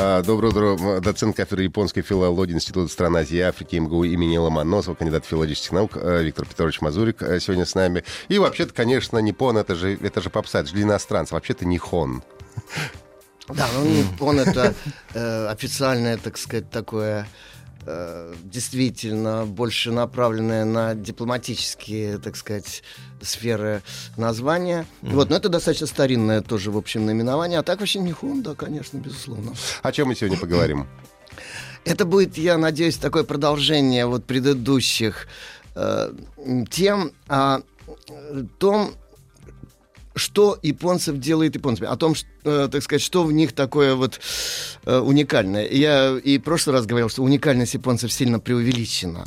А, Доброе утро. Доцент кафедры японской филологии Института стран Азии и Африки МГУ имени Ломоносова, кандидат филологических наук э, Виктор Петрович Мазурик э, сегодня с нами. И вообще-то, конечно, Ниппон, это же, это же попса, это же для. Вообще-то Нихон. Да, ну Ниппон это э, официальное, так сказать, такое действительно больше направленное на дипломатические, так сказать, сферы названия. Вот, но это достаточно старинное тоже, в общем, наименование. А так вообще Нихон, да, конечно, безусловно. О чем мы сегодня поговорим? Это будет, я надеюсь, такое продолжение вот предыдущих э, тем о э, том, что японцев делает японцами, о том, что, э, так сказать, что в них такое вот э, уникальное. Я и в прошлый раз говорил, что уникальность японцев сильно преувеличена.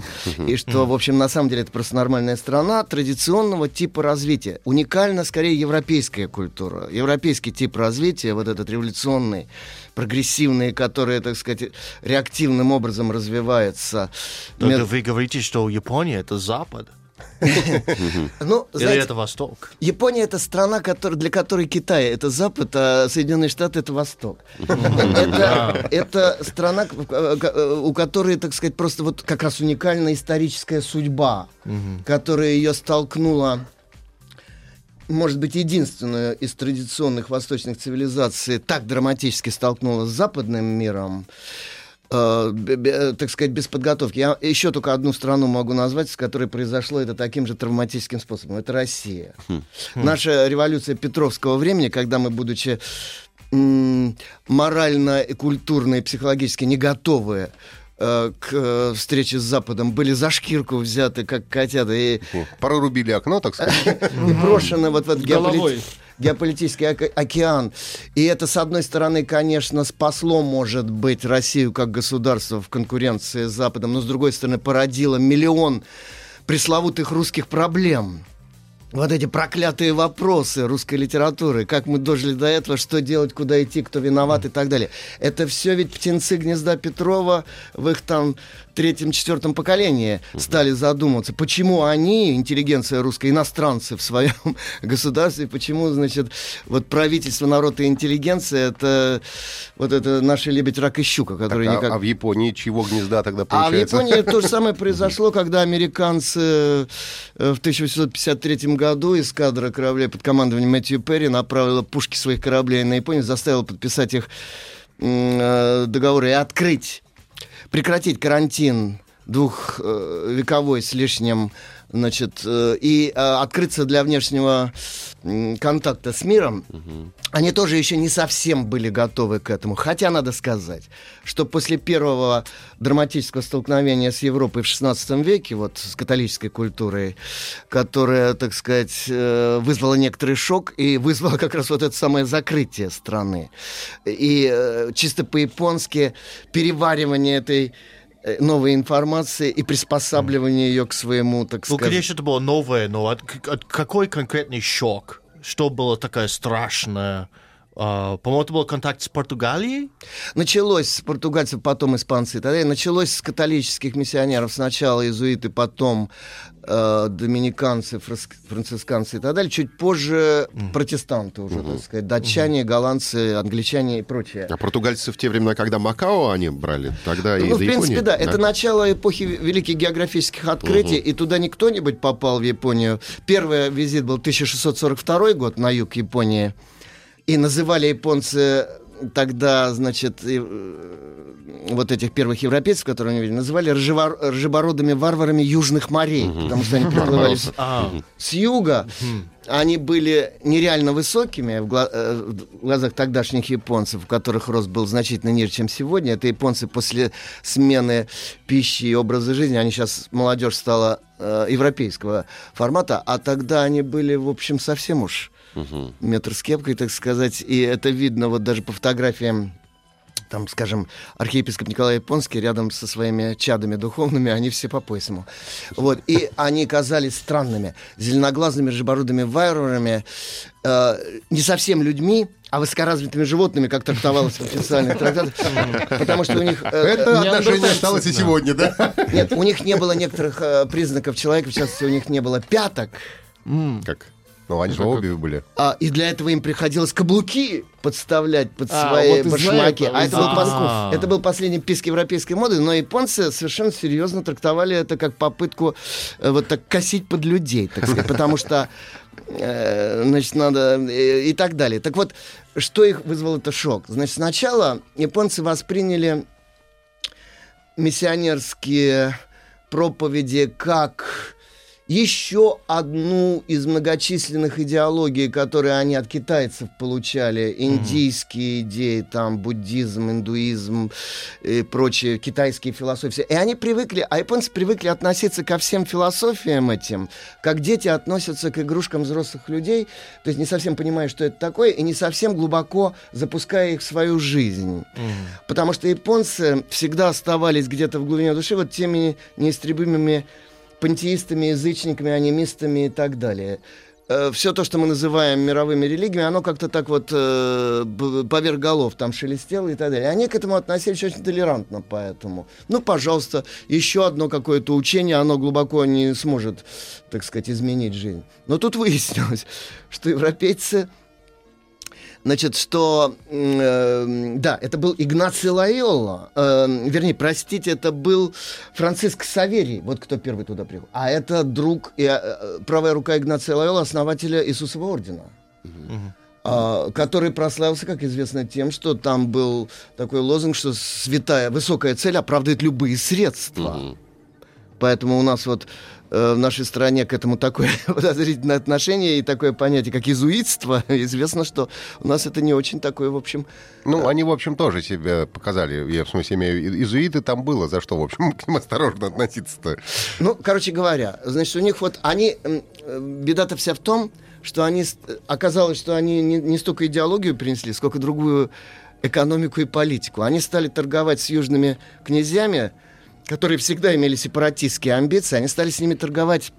И что, в общем, на самом деле это просто нормальная страна традиционного типа развития. Уникальна скорее европейская культура, европейский тип развития, вот этот революционный, прогрессивный, который, так сказать, реактивным образом развивается. Только Мед- вы говорите, что Япония это Запад. Ну, Или знаете, это Восток? Япония это страна, который, для которой Китай это Запад, а Соединенные Штаты это Восток. Это, это страна, к- к- у которой, так сказать, просто вот как раз уникальная историческая судьба, которая ее столкнула может быть, единственную из традиционных восточных цивилизаций так драматически столкнула с западным миром, э, бе- так сказать, без подготовки. Я еще только одну страну могу назвать, с которой произошло это таким же травматическим способом. Это Россия. Наша революция Петровского времени, когда мы, будучи морально, и культурно и психологически не готовы э, к э, встрече с Западом, были за шкирку взяты, как котята, и Прорубили окно, так сказать. и брошены вот в этот геополитический оке- океан. И это, с одной стороны, конечно, спасло, может быть, Россию как государство в конкуренции с Западом, но, с другой стороны, породило миллион пресловутых русских проблем. Вот эти проклятые вопросы русской литературы, как мы дожили до этого, что делать, куда идти, кто виноват и так далее. Это все ведь птенцы гнезда Петрова в их там третьем, четвертом поколении стали задумываться, почему они, интеллигенция русская, иностранцы в своем государстве, почему, значит, вот правительство, народ и интеллигенция, это вот это наши лебедь, рак и щука, Так, которые а, никак... а в Японии чего гнезда тогда А в получается? Японии то же самое произошло, когда американцы э, в 1853 году эскадра кораблей под командованием Мэтью Перри направила пушки своих кораблей на Японию, заставила подписать их э, договоры и открыть, прекратить карантин двухвековой с лишним, значит, э, и э, открыться для внешнего контакта с миром, они тоже еще не совсем были готовы к этому. Хотя надо сказать, что после первого драматического столкновения с Европой в XVI веке, вот с католической культурой, которая, так сказать, э, вызвала некоторый шок и вызвала как раз вот это самое закрытие страны. И чисто по-японски переваривание этой новой информации и приспосабливание ее к своему, так Ну, сказать... конечно, это было новое, но от, от какой конкретный шок? Что было такое страшное? А, по-моему, это был контакт с Португалией? Началось с португальцев, потом испанцы далее. Началось с католических миссионеров. Сначала иезуиты, потом э, доминиканцы, францисканцы и так далее. Чуть позже протестанты уже, так сказать. Датчане, голландцы, англичане и прочее. А португальцы в те времена, когда Макао они брали, тогда и Ну, в принципе, Японии? да. Это начало эпохи великих географических открытий, и туда не кто-нибудь попал в Японию. Первый визит был 1642 год на юг Японии, и называли японцы тогда, значит, и, э, вот этих первых европейцев, которые они видели, называли рыжебородыми варварами южных морей, потому что они приплывали с, А, с юга. Они были нереально высокими в, гла- э, в глазах тогдашних японцев, у которых рост был значительно ниже, чем сегодня. Это японцы после смены пищи и образа жизни. Они сейчас, молодежь стала э, европейского формата, а тогда они были, в общем, совсем уж метр с кепкой, так сказать. И это видно вот даже по фотографиям там, скажем, архиепископ Николай Японский рядом со своими чадами духовными, они все по пояс ему. Вот, и они казались странными, зеленоглазыми, рыжебородыми вайрерами, э, не совсем людьми, а высокоразвитыми животными, как трактовалось в официальных трактатах, потому что у них... э, Это отношение осталось и сегодня, да? Нет, у них не было некоторых э, признаков человека, в частности, у них не было пяток, Как? Ну, они же обе были. а, и для этого им приходилось каблуки подставлять под А, свои вот башмаки. а это был, из-за пос- это был последний писк европейской моды, но японцы совершенно серьезно трактовали это как попытку э, вот так косить под людей, так сказать, потому что э, значит, надо э, и так далее. Так вот, что их вызвал это шок? Значит, сначала японцы восприняли миссионерские проповеди как еще одну из многочисленных идеологий, которые они от китайцев получали, индийские идеи, там, буддизм, индуизм и прочие китайские философии. И они привыкли, а японцы привыкли относиться ко всем философиям этим, как дети относятся к игрушкам взрослых людей, то есть не совсем понимая, что это такое, и не совсем глубоко запуская их в свою жизнь. Потому что японцы всегда оставались где-то в глубине души вот теми неистребимыми пантеистами, язычниками, анимистами и так далее. Все то, что мы называем мировыми религиями, оно как-то так вот э, поверх голов там шелестело и так далее. Они к этому относились очень толерантно, поэтому. Ну, пожалуйста, еще одно какое-то учение, оно глубоко не сможет, так сказать, изменить жизнь. Но тут выяснилось, что европейцы Значит, что, э, да, это был Игнаций Лайолла, э, вернее, простите, это был Франциск Саверий, вот кто первый туда приехал. А это друг, и, э, правая рука Игнация Лайолла, основателя Иисусова ордена. а, который прославился, как известно, тем, что там был такой лозунг, что святая, высокая цель оправдывает любые средства. Поэтому у нас вот э, в нашей стране к этому такое подозрительное отношение и такое понятие, как изуитство. Известно, что у нас это не очень такое, в общем... Ну, они, в общем, тоже себя показали. Я, в смысле, имею... Изуиты там было, за что, в общем, к ним осторожно относиться-то. Ну, короче говоря, значит, у них вот они... э, Беда-то вся в том, что они... Оказалось, что они не, не столько идеологию принесли, сколько другую экономику и политику. Они стали торговать с южными князьями, которые всегда имели сепаратистские амбиции. Они стали с ними торговать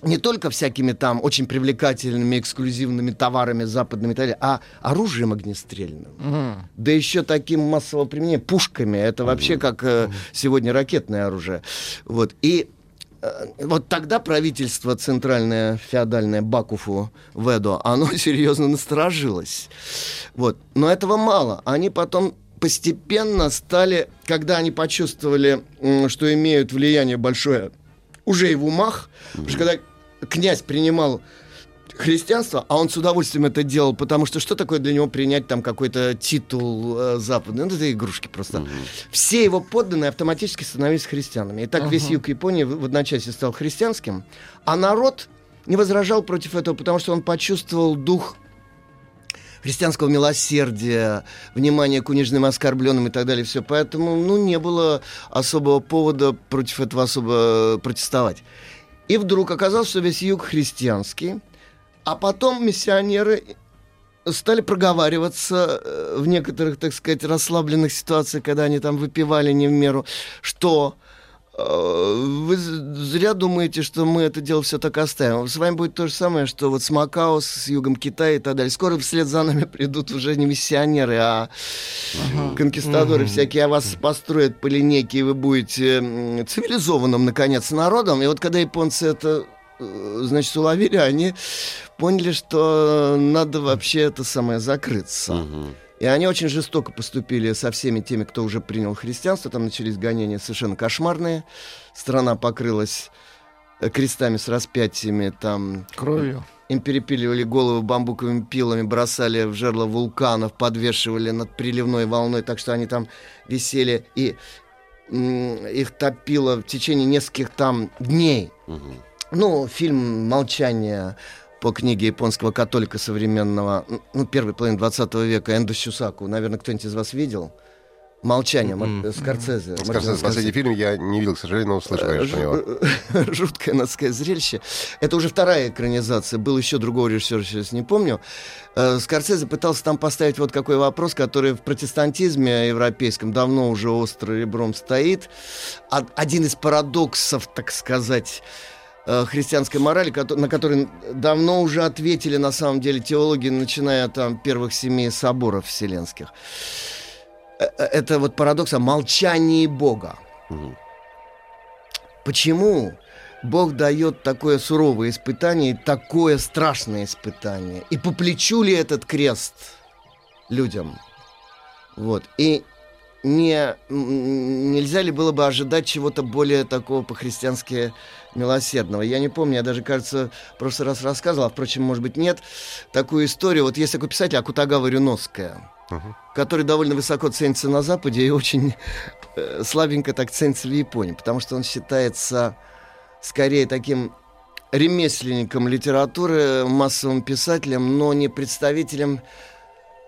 не только всякими там очень привлекательными эксклюзивными товарами западными и так далее, а оружием огнестрельным. Да еще таким массового применения, пушками. Это вообще как э, сегодня ракетное оружие. Вот. И э, вот тогда правительство центральное феодальное Бакуфу Ведо, оно серьезно насторожилось. Вот. Но этого мало. Они потом постепенно стали, когда они почувствовали, что имеют влияние большое уже и в умах, потому что когда князь принимал христианство, а он с удовольствием это делал, потому что что такое для него принять там какой-то титул э, западный? Ну, это игрушки просто. Все его подданные автоматически становились христианами. И так весь юг Японии в, в одночасье стал христианским, а народ не возражал против этого, потому что он почувствовал дух христианского милосердия, внимания к униженным, оскорбленным и так далее, все. Поэтому, ну, не было особого повода против этого особо протестовать. И вдруг оказалось, что весь юг христианский, а потом миссионеры стали проговариваться э, в некоторых, так сказать, расслабленных ситуациях, когда они там выпивали не в меру, что э, вы з- зря думаете, что мы это дело все так оставим. С вами будет то же самое, что вот с Макао, с югом Китая и так далее. Скоро вслед за нами придут уже не миссионеры, а конкистадоры всякие, а вас построят по линейке, и вы будете цивилизованным, наконец, народом. И вот когда японцы это э, значит, уловили, они поняли, что надо вообще это самое закрыться. И они очень жестоко поступили со всеми теми, кто уже принял христианство. Там начались гонения совершенно кошмарные. Страна покрылась э, крестами с распятиями, там Кровью. им перепиливали головы бамбуковыми пилами, бросали в жерло вулканов, подвешивали над приливной волной, так что они там висели, и их топило в течение нескольких там дней. Ну, фильм «Молчание» по книге японского католика современного, ну, первой половины 20 века, Эндо Сюсаку. Наверное, кто-нибудь из вас видел? Молчание Мар- Скорсезе. Скорсезе, Мартина последний фильм я не видел, к сожалению, но услышал, конечно, про него. Жуткое, сказать, зрелище. Это уже вторая экранизация. Был еще другого режиссера, сейчас не помню. Э, Скорсезе пытался там поставить вот какой вопрос, который в протестантизме европейском давно уже остро ребром стоит. Один из парадоксов, так сказать, э, христианской морали, на который давно уже ответили, на самом деле, теологи, начиная от там, первых семи соборов вселенских. Э, э, Это вот парадокс о молчании Бога. Почему Бог дает такое суровое испытание, и такое страшное испытание? И по плечу ли этот крест людям? Вот. И не, нельзя ли было бы ожидать чего-то более такого по-христиански милосердного? Я не помню, я даже, кажется, в прошлый раз рассказывал, а, впрочем, может быть, нет, такую историю. Вот есть такой писатель Акутагава Рюновская, который довольно высоко ценится на Западе и очень э, слабенько так ценится в Японии, потому что он считается скорее таким ремесленником литературы, массовым писателем, но не представителем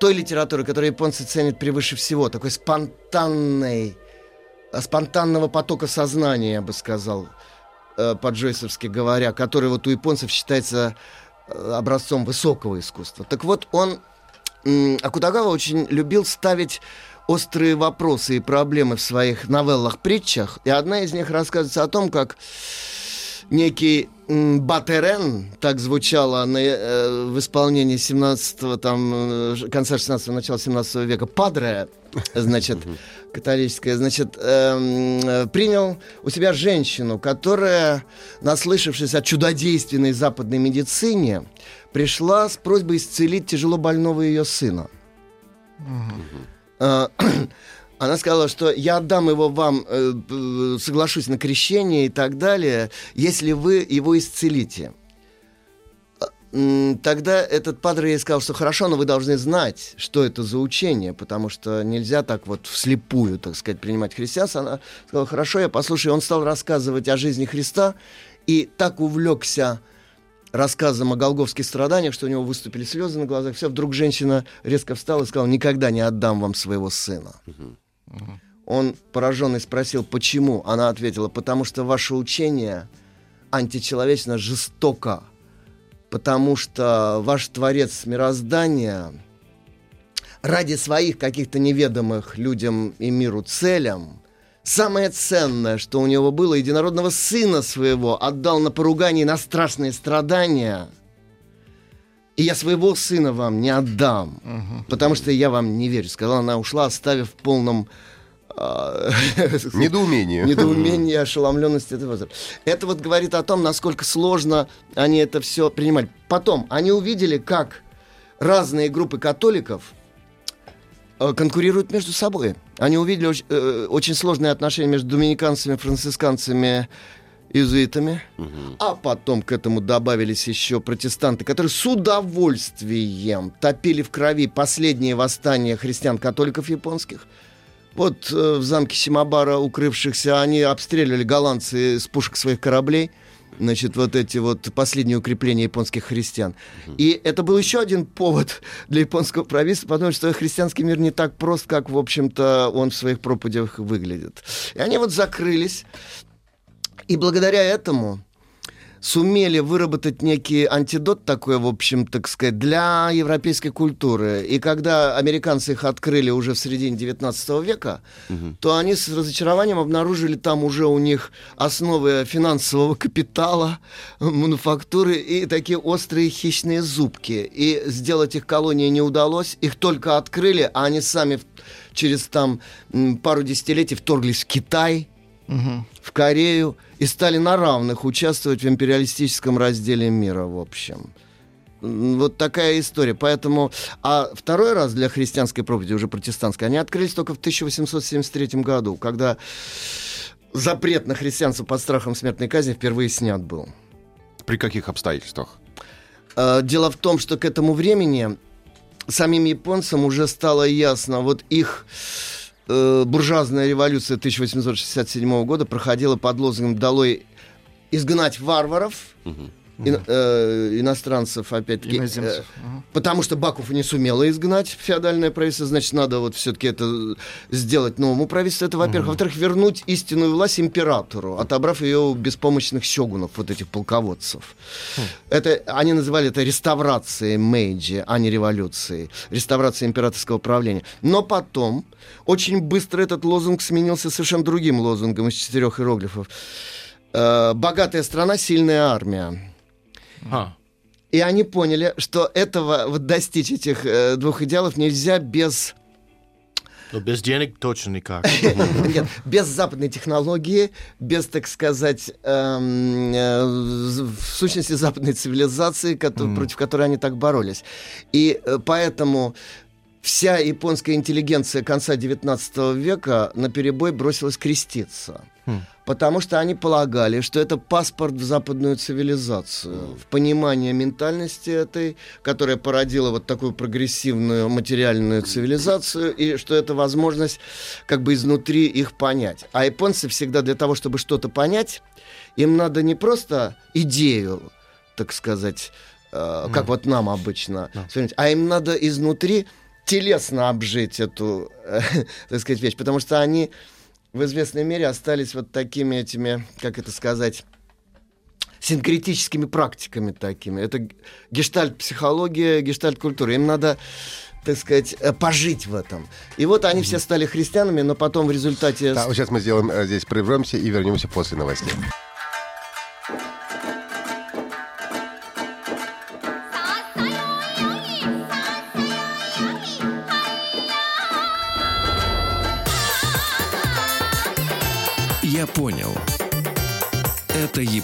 той литературы, которую японцы ценят превыше всего, такой спонтанной, э, спонтанного потока сознания, я бы сказал, по-джойсовски говоря, который вот у японцев считается э, образцом высокого искусства. Так вот, он, Акутагава очень любил ставить острые вопросы и проблемы в своих новеллах-притчах, и одна из них рассказывается о том, как некий Батерен, так звучало на, э, в исполнении 17 там, э, конца 16 начала 17 века, Падре, значит, католическое, значит, эм, э, принял у себя женщину, которая, наслышавшись о чудодейственной западной медицине, пришла с просьбой исцелить тяжело больного ее сына. Она сказала, что я отдам его вам, э, соглашусь на крещение и так далее, если вы его исцелите. А, Тогда этот падре ей сказал, что хорошо, но вы должны знать, что это за учение, потому что нельзя так вот вслепую, так сказать, принимать христианство. Она сказала, хорошо, я послушаю. Он стал рассказывать о жизни Христа и так увлекся рассказом о голговских страданиях, что у него выступили слезы на глазах. Все, вдруг женщина резко встала и сказала, никогда не отдам вам своего сына. Он пораженный спросил, почему? Она ответила, потому что ваше учение античеловечно жестоко, потому что ваш творец мироздания ради своих каких-то неведомых людям и миру целям самое ценное, что у него было, единородного сына своего отдал на поругание на страшные страдания. И я своего сына вам не отдам, потому что я вам не верю. Сказала она, ушла, оставив в полном а, Недоумение. недоумение и ошеломленность этого. Это вот говорит о том, насколько сложно они это все принимали. Потом, они увидели, как разные группы католиков э, конкурируют между собой. Они увидели оч- э, очень сложные отношения между доминиканцами, францисканцами, иезуитами. А потом к этому добавились еще протестанты, которые с удовольствием топили в крови последние восстания христиан-католиков японских. Вот э, в замке Симабара, укрывшихся, они обстреливали голландцы с пушек своих кораблей. Значит, вот эти вот последние укрепления японских христиан. И это был еще один повод для японского правительства, потому что христианский мир не так прост, как, в общем-то, он в своих проповедях выглядит. И они вот закрылись. И благодаря этому сумели выработать некий антидот такой, в общем, так сказать, для европейской культуры. И когда американцы их открыли уже в середине 19 века, то они с разочарованием обнаружили там уже у них основы финансового капитала, мануфактуры и такие острые хищные зубки. И сделать их колонии не удалось, их только открыли, а они сами через там пару десятилетий вторглись в Китай, в Корею и стали на равных участвовать в империалистическом разделе мира, в общем. Вот такая история. Поэтому, а второй раз для христианской проповеди, уже протестантской, они открылись только в 1873 году, когда запрет на христианство под страхом смертной казни впервые снят был. При каких обстоятельствах? Э, Дело в том, что к этому времени самим японцам уже стало ясно, вот их э, буржуазная революция 1867 года проходила под лозунгом «Долой изгнать варваров», ин- э, иностранцев, опять-таки. Э, Потому что Баков не сумело изгнать феодальное правительство, значит, надо вот все-таки это сделать новому правительству. Это, во-первых. Во-вторых, вернуть истинную власть императору, отобрав ее у беспомощных сёгунов, вот этих полководцев. Это, они называли это реставрацией Мэйджи, а не революцией. Реставрацией императорского правления. Но потом очень быстро этот лозунг сменился совершенно другим лозунгом из четырех иероглифов. Э, Богатая страна, сильная армия. А. И они поняли, что этого, вот достичь этих э, двух идеалов нельзя без, Но без денег точно никак. нет, без западной технологии, без, так сказать, эм, э, в сущности западной цивилизации, кото- против которой они так боролись. И э, поэтому вся японская интеллигенция конца XIX века на перебой бросилась креститься. Потому что они полагали, что это паспорт в западную цивилизацию, в понимание ментальности этой, которая породила вот такую прогрессивную материальную цивилизацию, и что это возможность как бы изнутри их понять. А японцы всегда для того, чтобы что-то понять, им надо не просто идею, так сказать, э, как вот нам обычно, вспомнить, а им надо изнутри телесно обжить эту, э, так сказать, вещь, потому что они в известной мере остались вот такими этими, как это сказать, синкретическими практиками такими. Это гештальт-психология, гештальт-культура. Им надо так сказать, э, пожить в этом. И вот они все стали христианами, но потом в результате... Да, сейчас мы сделаем э, здесь прервемся и вернемся после новостей.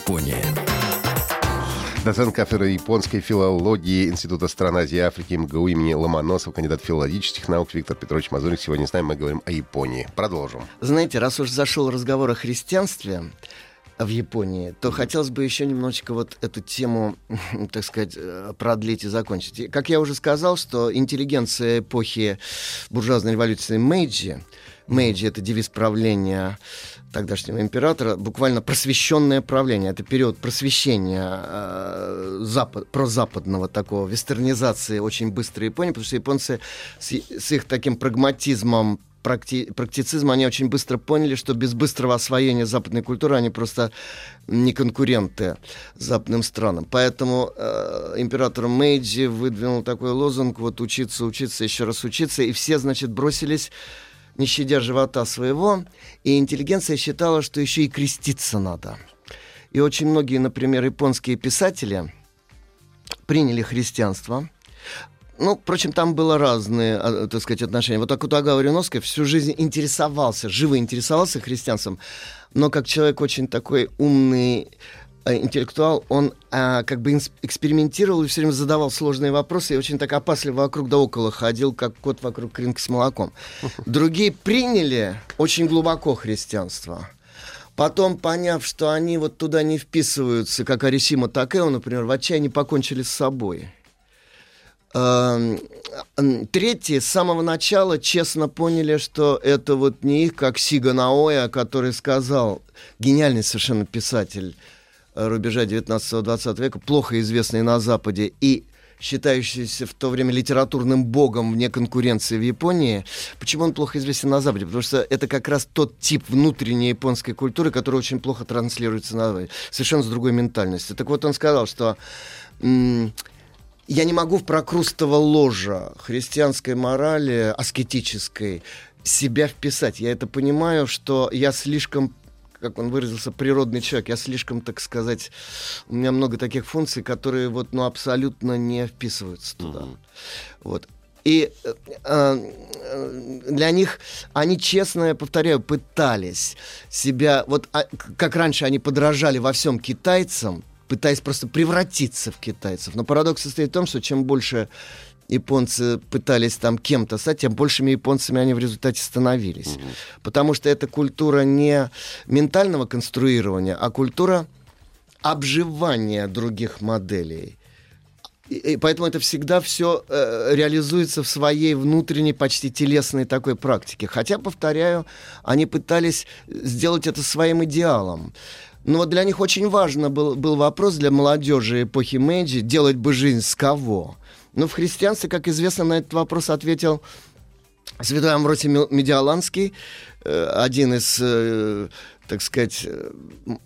Япония. Доцент кафедры японской филологии Института стран Азии и Африки МГУ имени Ломоносова, кандидат филологических наук Виктор Петрович Мазурик. Сегодня с нами мы говорим о Японии. Продолжим. Знаете, раз уж зашел разговор о христианстве в Японии, то хотелось бы еще немножечко вот эту тему, так сказать, э, продлить и закончить. И, как я уже сказал, что интеллигенция эпохи буржуазной революции Мэйджи, Мэйджи — это девиз правления тогдашнего императора, буквально просвещенное правление. Это период просвещения э, запад, прозападного такого, вестернизации очень быстрой Японии, потому что японцы с, с их таким прагматизмом, практи, практицизмом, они очень быстро поняли, что без быстрого освоения западной культуры они просто не конкуренты западным странам. Поэтому э, император Мэйджи выдвинул такой лозунг, вот учиться, учиться, еще раз учиться, и все, значит, бросились не щадя живота своего, и интеллигенция считала, что еще и креститься надо. И очень многие, например, японские писатели приняли христианство. Ну, впрочем, там было разные, а, так сказать, отношения. Вот Акутагава Риновский всю жизнь интересовался, живо интересовался христианством, но как человек очень такой умный, интеллектуал, он а, как бы экспериментировал и все время задавал сложные вопросы и очень так опасливо вокруг да около ходил, как кот вокруг кринки с молоком. Другие приняли очень глубоко христианство. Потом, поняв, что они вот туда не вписываются, как Арисима Такео, например, в отчаянии покончили с собой. Эм, Третьи с самого начала честно поняли, что это вот не их, как Сига Наоя, который сказал, гениальный совершенно писатель э, рубежа 19-20 века, плохо известный на Западе и считающийся в то время литературным богом вне конкуренции в Японии. Почему он плохо известен на Западе? Потому что это как раз тот тип внутренней японской культуры, который очень плохо транслируется на Западе. Совершенно с другой ментальностью. Так вот он сказал, что я не могу в прокрустово ложа христианской морали, аскетической, себя вписать. Я это понимаю, что я слишком как он выразился, природный человек. Я слишком, так сказать, у меня много таких функций, которые вот, ну, абсолютно не вписываются туда. Вот. И э, э, для них они, честно, я повторяю, пытались себя, вот а, как раньше они подражали во всем китайцам, пытаясь просто превратиться в китайцев. Но парадокс состоит в том, что чем больше японцы пытались там кем-то стать, тем большими японцами они в результате становились. Потому что это культура не ментального конструирования, а культура обживания других моделей. И, и поэтому это всегда все реализуется в своей внутренней, почти телесной такой практике. Хотя, повторяю, они пытались сделать это своим идеалом. Но вот для них очень важно был, был вопрос для молодежи эпохи Мэйджи, делать бы жизнь с кого? Ну, в христианстве, как известно, на этот вопрос ответил Святой Амвросий Медиаланский, э, один из, э, так сказать, э,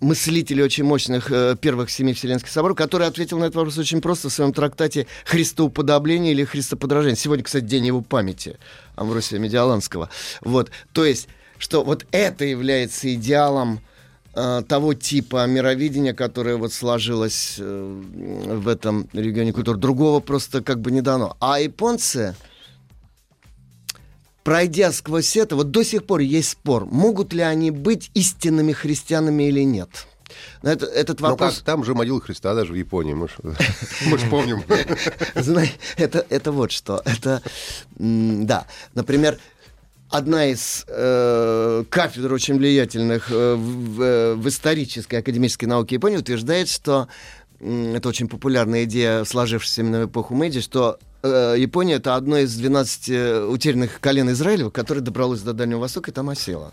мыслителей очень мощных первых семи Вселенских соборов, который ответил на этот вопрос очень просто в своем трактате «Христоуподобление» или «Христоподражение». Сегодня, кстати, день его памяти, Амвросия Медиаланского. Вот, то есть, что вот это является идеалом того типа мировидения, которое вот сложилось в этом регионе культуры. Другого просто как бы не дано. А японцы, пройдя сквозь это, вот до сих пор есть спор, могут ли они быть истинными христианами или нет. Но это, этот вопрос... Ну, как, там же могила Христа даже в Японии, мы же помним. Это, это вот что. Это, да, например, одна из э, кафедр очень влиятельных э, в, э, в исторической академической науке Японии утверждает, что э, это очень популярная идея, сложившаяся именно в эпоху Мэйджи, что Э, Япония это одно из 12 э, утерянных колен Израиля, которое добралось до Дальнего Востока и там осело.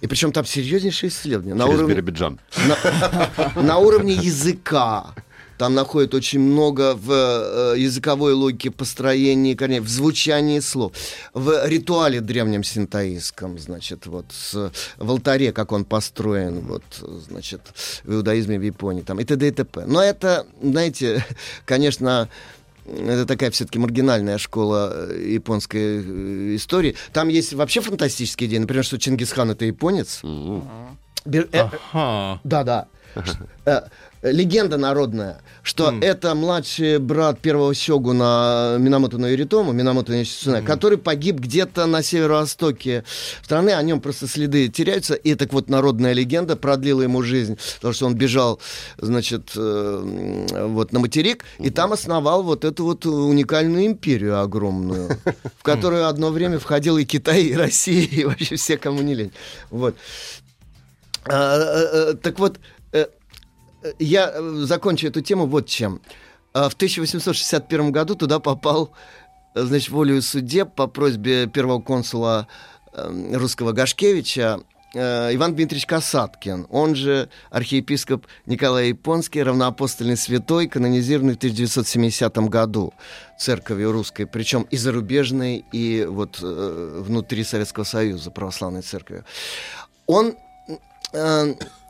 И причем там серьезнейшие исследования. На Через уровне, Биробиджан. На, на уровне языка. Там находят очень много в э, языковой логике построении корней, в звучании слов, в ритуале древнем синтаистском, значит, вот с, в алтаре, как он построен, вот, значит, в иудаизме в Японии, там, и т.д. и т.п. Но это, знаете, конечно, это такая все-таки маргинальная школа э, японской э, истории. Там есть вообще фантастические идеи. Например, что Чингисхан это японец. Mm-hmm. Ага. Да, да легенда народная, что mm. это младший брат первого сёгуна Минамото Ноиритому, Минамото Нишицуне, mm. который погиб где-то на северо-востоке страны, о нем просто следы теряются, и так вот народная легенда продлила ему жизнь, потому что он бежал, значит, э, вот на материк, mm. и там основал вот эту вот уникальную империю огромную, в которую одно время входил и Китай, и Россия, и вообще все, кому не лень. Вот. А, а, так вот, я э, закончу эту тему вот чем. А, в 1861 году туда попал, э, значит, волею судеб по просьбе первого консула эм, русского Гашкевича э, Иван Дмитриевич Касаткин, он же архиепископ Николай Японский, равноапостольный святой, канонизированный в 1970 году церковью русской, причем и зарубежной, и вот внутри Советского Союза православной церкви. Он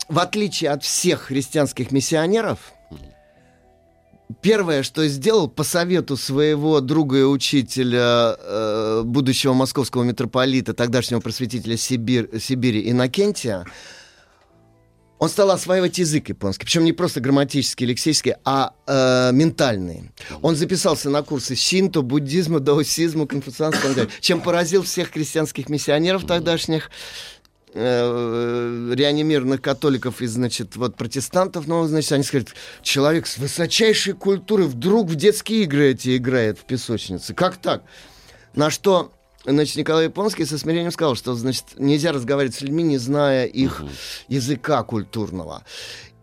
в отличие от всех христианских миссионеров, первое, что сделал по совету своего друга и учителя, э, будущего московского митрополита, тогдашнего просветителя Сибирь, Сибири Иннокентия, он стал осваивать язык японский, причем не просто грамматический, лексический, а э, ментальный. Он записался на курсы синто, буддизма, даосизма, конфуцианства, чем поразил всех христианских миссионеров тогдашних э, реанимированных католиков и, значит, вот протестантов, но, значит, они скажут, человек с высочайшей культурой вдруг в детские игры эти играет в песочнице. Как так? На что Значит, Николай Японский со смирением сказал, что, значит, нельзя разговаривать с людьми, не зная их uh-huh. языка культурного.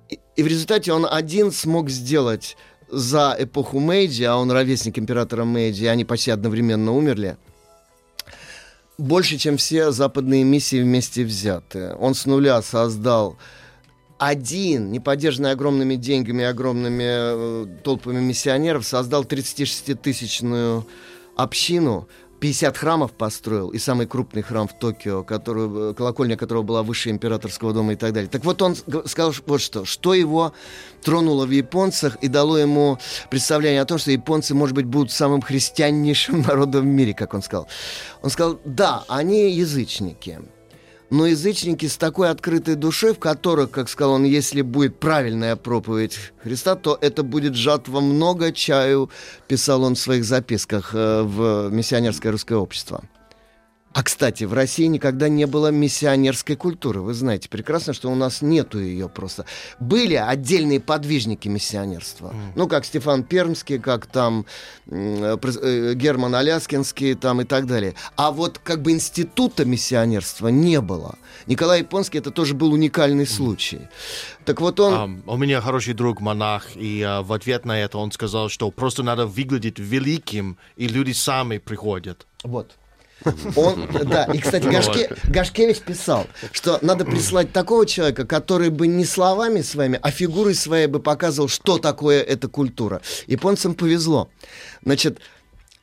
И, и в результате он один смог сделать за эпоху Мэйджи, а он ровесник императора Мэйджи, они почти одновременно умерли, больше, чем все западные миссии вместе взятые. Он с нуля создал один, не поддержанный огромными деньгами и огромными э, толпами миссионеров, создал 36-тысячную общину, 50 храмов построил, и самый крупный храм в Токио, который, колокольня которого была выше императорского дома и так далее. Так вот он сказал вот что, что его тронуло в японцах и дало ему представление о том, что японцы, может быть, будут самым христианнейшим народом в мире, как он сказал. Он сказал, да, они язычники, но язычники с такой открытой душой, в которых, как сказал он, если будет правильная проповедь Христа, то это будет жатва много чаю, писал он в своих записках э, в «Миссионерское русское общество». А, кстати, в России никогда не было миссионерской культуры. Вы знаете прекрасно, что у нас нету ее просто. Были отдельные подвижники миссионерства. Mm. Ну, как Стефан Пермский, как там э, э, Герман Аляскинский там и так далее. А вот как бы института миссионерства не было. Николай Японский это тоже был уникальный случай. Так вот он... Um, у меня хороший друг монах, и uh, в ответ на это он сказал, что просто надо выглядеть великим, и люди сами приходят. Вот. Он, да, и, кстати, Гашке, Гашкевич писал, что надо прислать такого человека, который бы не словами своими, а фигурой своей бы показывал, что такое эта культура. Японцам повезло. Значит,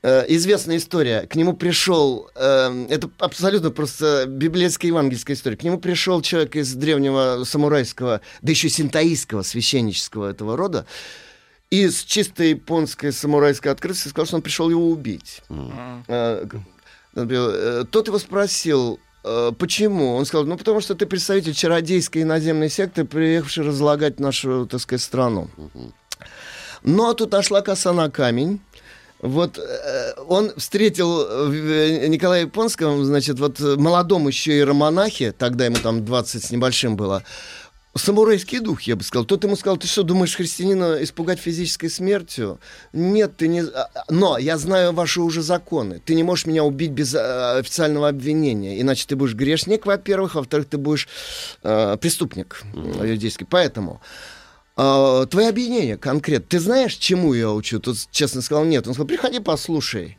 э, известная история. К нему пришел, э, это абсолютно просто библейская евангельская история. К нему пришел человек из древнего самурайского, да еще синтаистского, священнического этого рода, и с чистой японской самурайской открытостью сказал, что он пришел его убить. Э, например, э, Тот его спросил, э, почему? Он сказал, ну, потому что ты представитель чародейской иноземной секты, приехавший разлагать нашу, так сказать, страну. Ну, а тут нашла коса на камень. Вот э, он встретил Николая Японского, значит, вот молодом еще иеромонахе, тогда ему там 20 с небольшим было, самурайский дух, я бы сказал. Тот ему сказал, ты что, думаешь христианина испугать физической смертью? Нет, ты не... а, Но я знаю ваши уже законы. Ты не можешь меня убить без а, официального обвинения. Иначе ты будешь грешник, во-первых, а во-вторых, ты будешь а, преступник mm юридический. Поэтому... А, твои обвинения конкретно. Ты знаешь, чему я учу? Тот честно сказал, нет. Он сказал, приходи, послушай.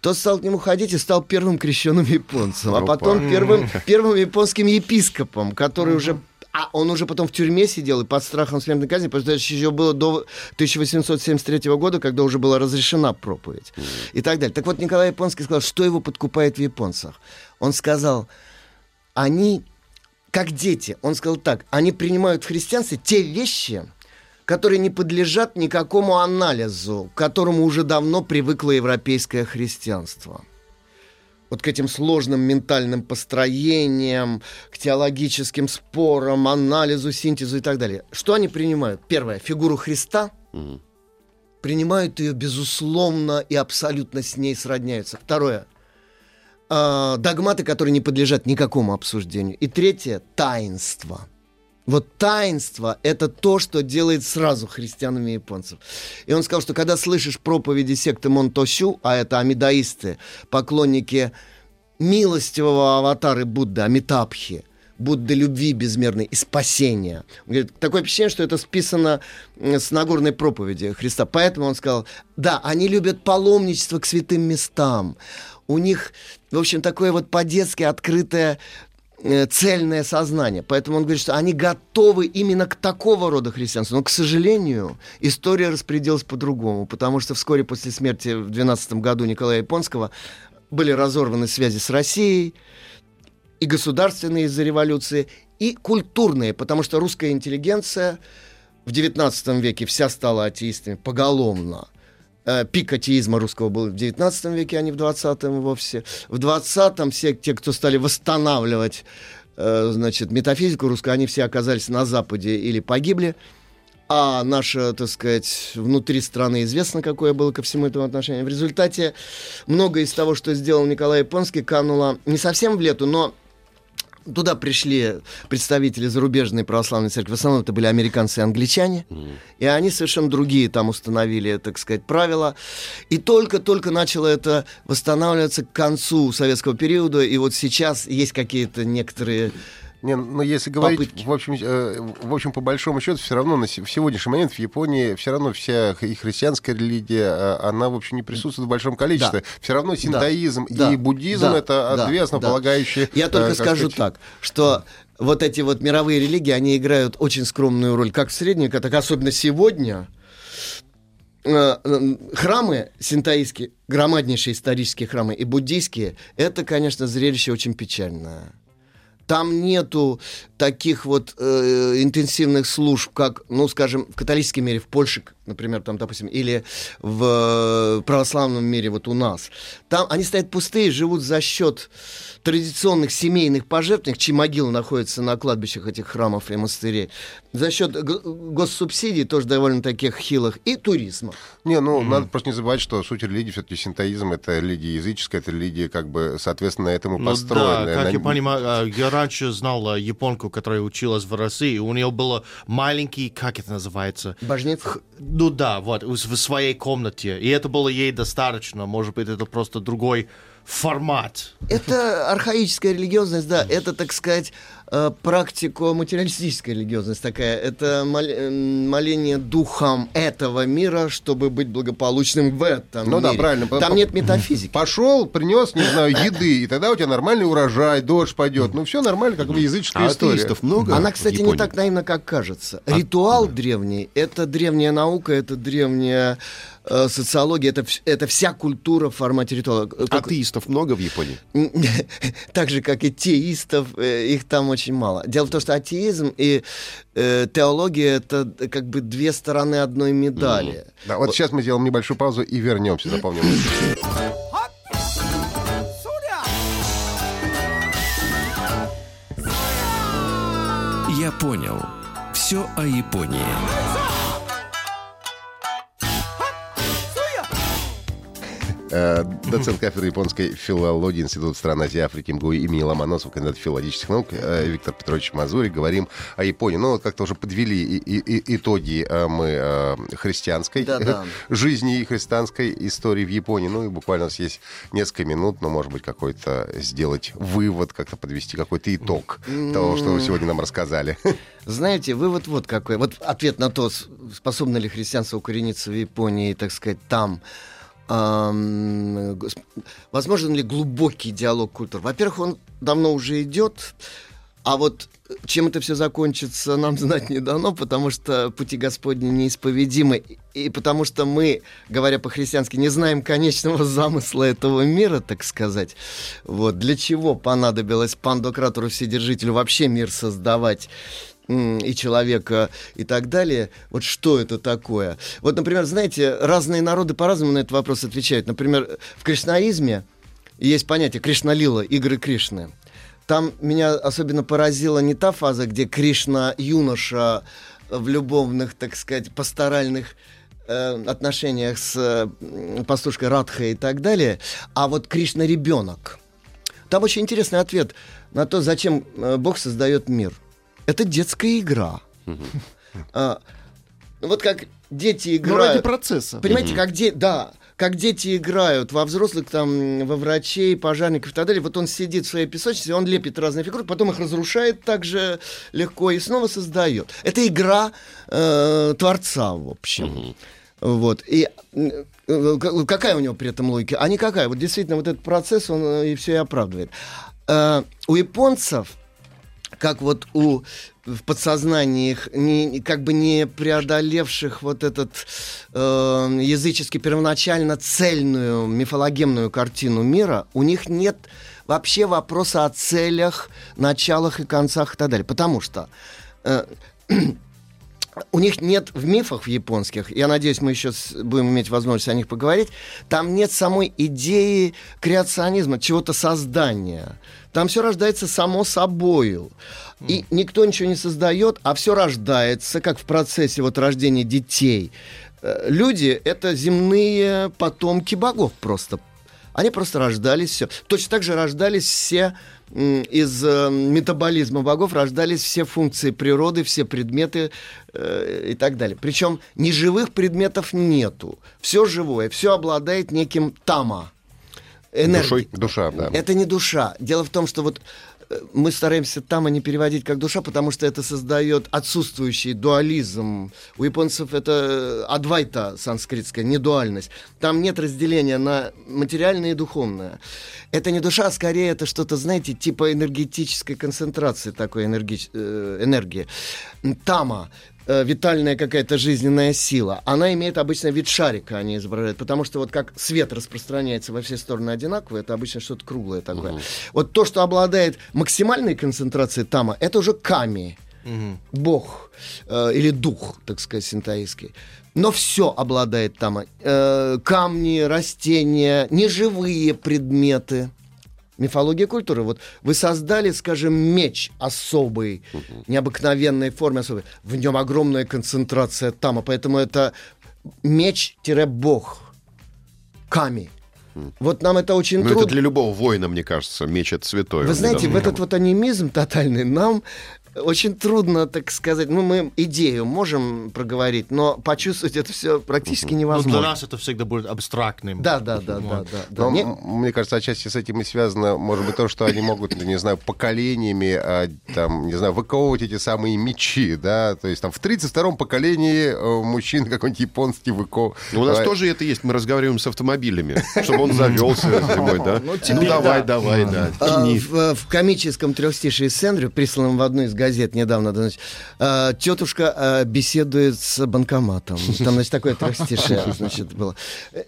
Тот стал к нему ходить и стал первым крещенным японцем, а потом первым, первым японским епископом, который уже а он уже потом в тюрьме сидел и под страхом смертной казни, потому что это еще было до 1873 года, когда уже была разрешена проповедь. И так далее. Так вот, Николай Японский сказал, что его подкупает в японцах. Он сказал, они как дети. Он сказал так, они принимают в христианстве те вещи, которые не подлежат никакому анализу, к которому уже давно привыкло европейское христианство. Вот к этим сложным ментальным построениям, к теологическим спорам, анализу, синтезу и так далее. Что они принимают? Первое, фигуру Христа. Принимают ее, безусловно, и абсолютно с ней сродняются. Второе, э, догматы, которые не подлежат никакому обсуждению. И третье — таинство. Вот таинство — это то, что делает сразу христианами японцев. И он сказал, что когда слышишь проповеди секты Монтосю, а это амидаисты, поклонники милостивого аватары Будды, Амитабхи, Будды любви безмерной и спасения. Он говорит, такое впечатление, что это списано с Нагорной проповеди Христа. Поэтому он сказал, да, они любят паломничество к святым местам. У них, в общем, такое вот по-детски открытое цельное сознание. Поэтому он говорит, что они готовы именно к такого рода христианству. Но, к сожалению, история распределилась по-другому, потому что вскоре после смерти в 12 году Николая Японского были разорваны связи с Россией, и государственные из-за революции, и культурные, потому что русская интеллигенция в XIX веке вся стала атеистами поголовно. Э, Пик атеизма русского был в XIX веке, а не в XX вовсе. В XX все те, кто стали восстанавливать э, значит, метафизику русскую, они все оказались на Западе или погибли. А наше, так сказать, внутри страны известно, какое было ко всему этому отношение. В результате многое из того, что сделал Николай Японский, кануло не совсем в лету, но Туда пришли представители зарубежной православной церкви. В основном это были американцы и англичане. И они совершенно другие там установили, так сказать, правила. И только-только начало это восстанавливаться к концу советского периода. И вот сейчас есть какие-то некоторые Не, ну если говорить, Попытки. в общем, э, в общем, по большому счету, все равно на в сегодняшний момент в Японии все равно вся и христианская религия, э, она, в общем, не присутствует в большом количестве. Да. Все равно синтоизм Да, и буддизм да, это да, две да. основополагающие. Я только э, скажу сказать, так, что вот эти вот мировые религии, они играют очень скромную роль, как в среднем так особенно сегодня. Э, Храмы синтаистские, громаднейшие исторические храмы и буддийские, это, конечно, зрелище очень печальное. Там нету таких вот э, интенсивных служб, как, ну, скажем, в католическом мире, в Польше, например, там, допустим, или в э, православном мире, вот у нас. Там они стоят пустые, живут за счет традиционных семейных пожертвований, чьи могилы находятся на кладбищах этих храмов и монастырей, за счет госсубсидий, тоже довольно таких хилых, и туризма. Не, ну, надо просто не забывать, что суть религии, все-таки синтоизм, это религия языческая, это религия, как бы, соответственно, этому Ну построенная. да, как На- я понимаю, а, я раньше знал а, японку, которая училась в России, у нее было маленький, как это называется? Божница? Ну да, вот, в в своей комнате. И это было ей достаточно. Может быть, это просто другой формат. Это архаическая религиозность, да. Это, так сказать, э, практико-материалистическая религиозность такая. Это мол- м, моление духам этого мира, чтобы быть благополучным в этом Ну да, мире. правильно. Там нет метафизики. Пошел, принес, не знаю, еды, и тогда у тебя нормальный урожай, дождь пойдет. Ну, все нормально, как бы языческая А история. атеистов много? Она, кстати, не так наивна, как кажется. Ритуал древний — это древняя наука, это древняя э, социология, это, это вся культура в формате ритуала. Э, как- Атеистов много в Японии? так же, как и теистов, э, их там очень мало. Дело в том, что атеизм и э, теология — это э, как бы две стороны одной медали. Да, вот сейчас мы сделаем небольшую паузу и вернемся, запомним. Я понял. Все о Японии. Доцент кафедры японской филологии Института стран Азии Африки МГУ имени Ломоносова, кандидат филологических наук э, Виктор Петрович Мазури. Говорим о Японии. Ну, вот как-то уже подвели и- и- и- итоги э, мы э, христианской жизни и христианской истории в Японии. Ну, и буквально у нас есть несколько минут, но, может быть, какой-то сделать вывод, как-то подвести какой-то итог того, что вы сегодня нам рассказали. Знаете, вывод вот какой. Вот ответ на то, способно ли христианство укорениться в Японии, так сказать, там. Гос- возможен ли глубокий диалог культур? Во-первых, он давно уже идет, а вот чем это все закончится, нам знать не дано, потому что пути Господни неисповедимы, и потому что мы, говоря по-христиански, не знаем конечного замысла этого мира, так сказать. Вот для чего понадобилось пандократору Вседержителю вообще мир создавать? И человека и так далее. Вот что это такое? Вот, например, знаете, разные народы по-разному на этот вопрос отвечают. Например, в кришнаизме есть понятие Кришналила, игры Кришны. Там меня особенно поразила не та фаза, где Кришна юноша в любовных, так сказать, пасторальных э, отношениях с э, пастушкой Радхой и так далее, а вот Кришна ребенок. Там очень интересный ответ на то, зачем э, Бог создает мир. Это детская игра. А, ну вот как дети Ну, играют. ради процесса. Понимаете, как де... да, как дети играют во взрослых, там, во врачей, пожарников и так далее. Вот он сидит в своей песочнице, он лепит разные фигуры, потом их разрушает так же легко и снова создает. Это игра э, Творца, в общем. Вот. И э, какая у него при этом логика? А никакая. Вот действительно, вот этот процесс, он э, и все и оправдывает. Э, у японцев как вот у в подсознании их, не, как бы не преодолевших вот этот э, язычески первоначально цельную мифологемную картину мира, у них нет вообще вопроса о целях, началах и концах и так далее. Потому что э, у них нет в мифах в японских, я надеюсь, мы еще с- будем иметь возможность о них поговорить, там нет самой идеи креационизма, чего-то создания. Там все рождается само собою. И никто ничего не создает, а все рождается, как в процессе вот рождения детей. Э, Люди — это земные потомки богов просто. Они просто рождались все. Точно так же рождались все из э, метаболизма богов, рождались все функции природы, все предметы э, и так далее. Причем неживых предметов нету. Все живое, все обладает неким тама. Энергией. Душой? Душа, да. Это не душа. Дело в том, что вот мы стараемся там не переводить как душа, потому что это создает отсутствующий дуализм. У японцев это э, адвайта санскритская, не дуальность. Там нет разделения на материальное и духовное. Это не душа, а скорее это что-то, знаете, типа энергетической концентрации такой энерги- э, энергии. Тама э, витальная какая-то жизненная сила, она имеет обычно вид шарика, они изображают, потому что вот как свет распространяется во все стороны одинаково, это обычно что-то круглое такое. Вот то, что обладает максимальной концентрацией тама, это уже ками, бог э, или дух, так сказать, синтаистский. Но все обладает тама. Э, камни, растения, неживые предметы. Мифология культуры. Вот вы создали, скажем, меч особый, необыкновенной формы особой. В нем огромная концентрация тама, поэтому это меч-бог. Ками. Вот нам это очень Ну, трудно. это для любого воина, мне кажется, меч это святое. Вы знаете, в этот вот анимизм тотальный нам очень трудно, так сказать, ну, мы идею можем проговорить, но почувствовать это все практически Ну, невозможно. для нас это всегда будет абстрактным. Да, да, да, да, да. да. Но, Не- мне кажется, отчасти с этим и связано, может быть, то, что они могут, не знаю, поколениями, а, там, не знаю, выковывать эти самые мечи, да, то есть там в 32-м поколении э, мужчин какой-нибудь японский выковывает. Ну, у нас тоже это есть. Мы разговариваем с автомобилями, чтобы он завелся зимой, да? Ну, Ну, давай, да. давай, да. А, тяни. в, в комическом трехстишии Сэндрю, присланном в одну из газет недавно, да, значит, а, тетушка а, беседует с банкоматом. Там, значит, такое трехстишее, значит, было.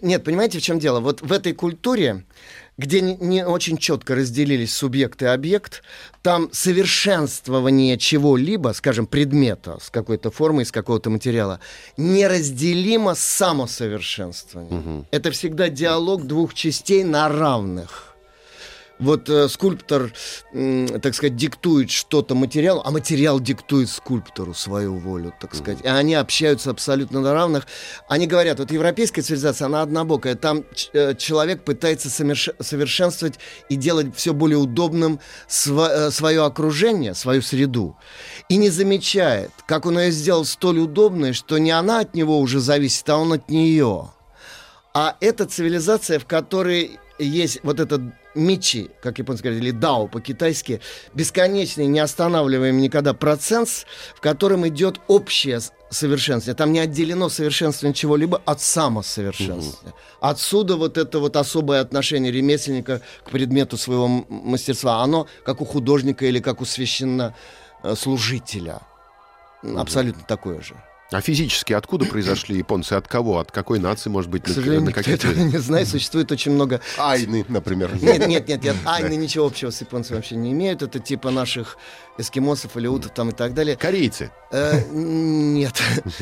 Нет, понимаете, в чем дело? Вот в этой культуре, где не, очень четко разделились субъект и объект, там совершенствование чего-либо, скажем, предмета с какой-то формой, из какого-то материала, неразделимо с самосовершенствованием. Это всегда диалог двух частей на равных вот э, скульптор, м, так сказать, диктует что-то материалу, а материал диктует скульптору свою волю, так сказать. И они общаются абсолютно на равных. Они говорят, вот европейская цивилизация, она однобокая. Там э, человек пытается соверш- совершенствовать и делать все более удобным сва- э, свое окружение, свою среду. И не замечает, как он ее сделал столь удобной, что не она от него уже зависит, а он от нее. А это цивилизация, в которой есть вот этот мечи, как японцы говорят, или дао по-китайски, бесконечный, неостанавливаемый никогда процесс, в котором идет общее совершенствование. Там не отделено совершенствование чего-либо от самосовершенствования. Отсюда вот это вот особое отношение ремесленника к предмету своего мастерства. Оно как у художника или как у священнослужителя. Абсолютно такое же. А физически откуда произошли японцы? От кого? От какой нации, может быть? К сожалению, на никто каких этого не знает. Существует очень много Айны, например. Нет, нет, нет, нет. Айны ничего общего с японцами вообще не имеют. Это типа наших эскимосов или утов там и так далее. Корейцы. Э, Нет,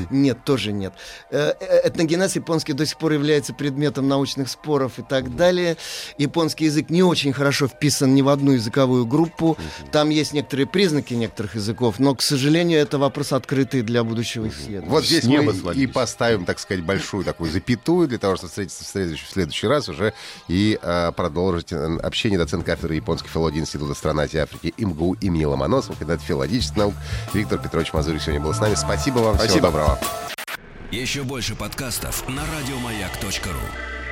нет, тоже нет. Э, э, Этногенез японский до сих пор является предметом научных споров и так далее. Японский язык не очень хорошо вписан ни в одну языковую группу. Там есть некоторые признаки некоторых языков, но, к сожалению, это вопрос открытый для будущего исследования. Вот здесь мы и поставим, так сказать, большую такую запятую для того, чтобы встретиться в следующий, в следующий раз уже и э, продолжить э, общение доцент кафедры японской филологии Института стран Азии и Африки ИМГУ имени Ломоносова, кандидат филологических наук Виктор Петрович Мазурик сегодня был с нами. Спасибо вам, всего Спасибо. доброго. Еще больше подкастов на радиомаяк.ру.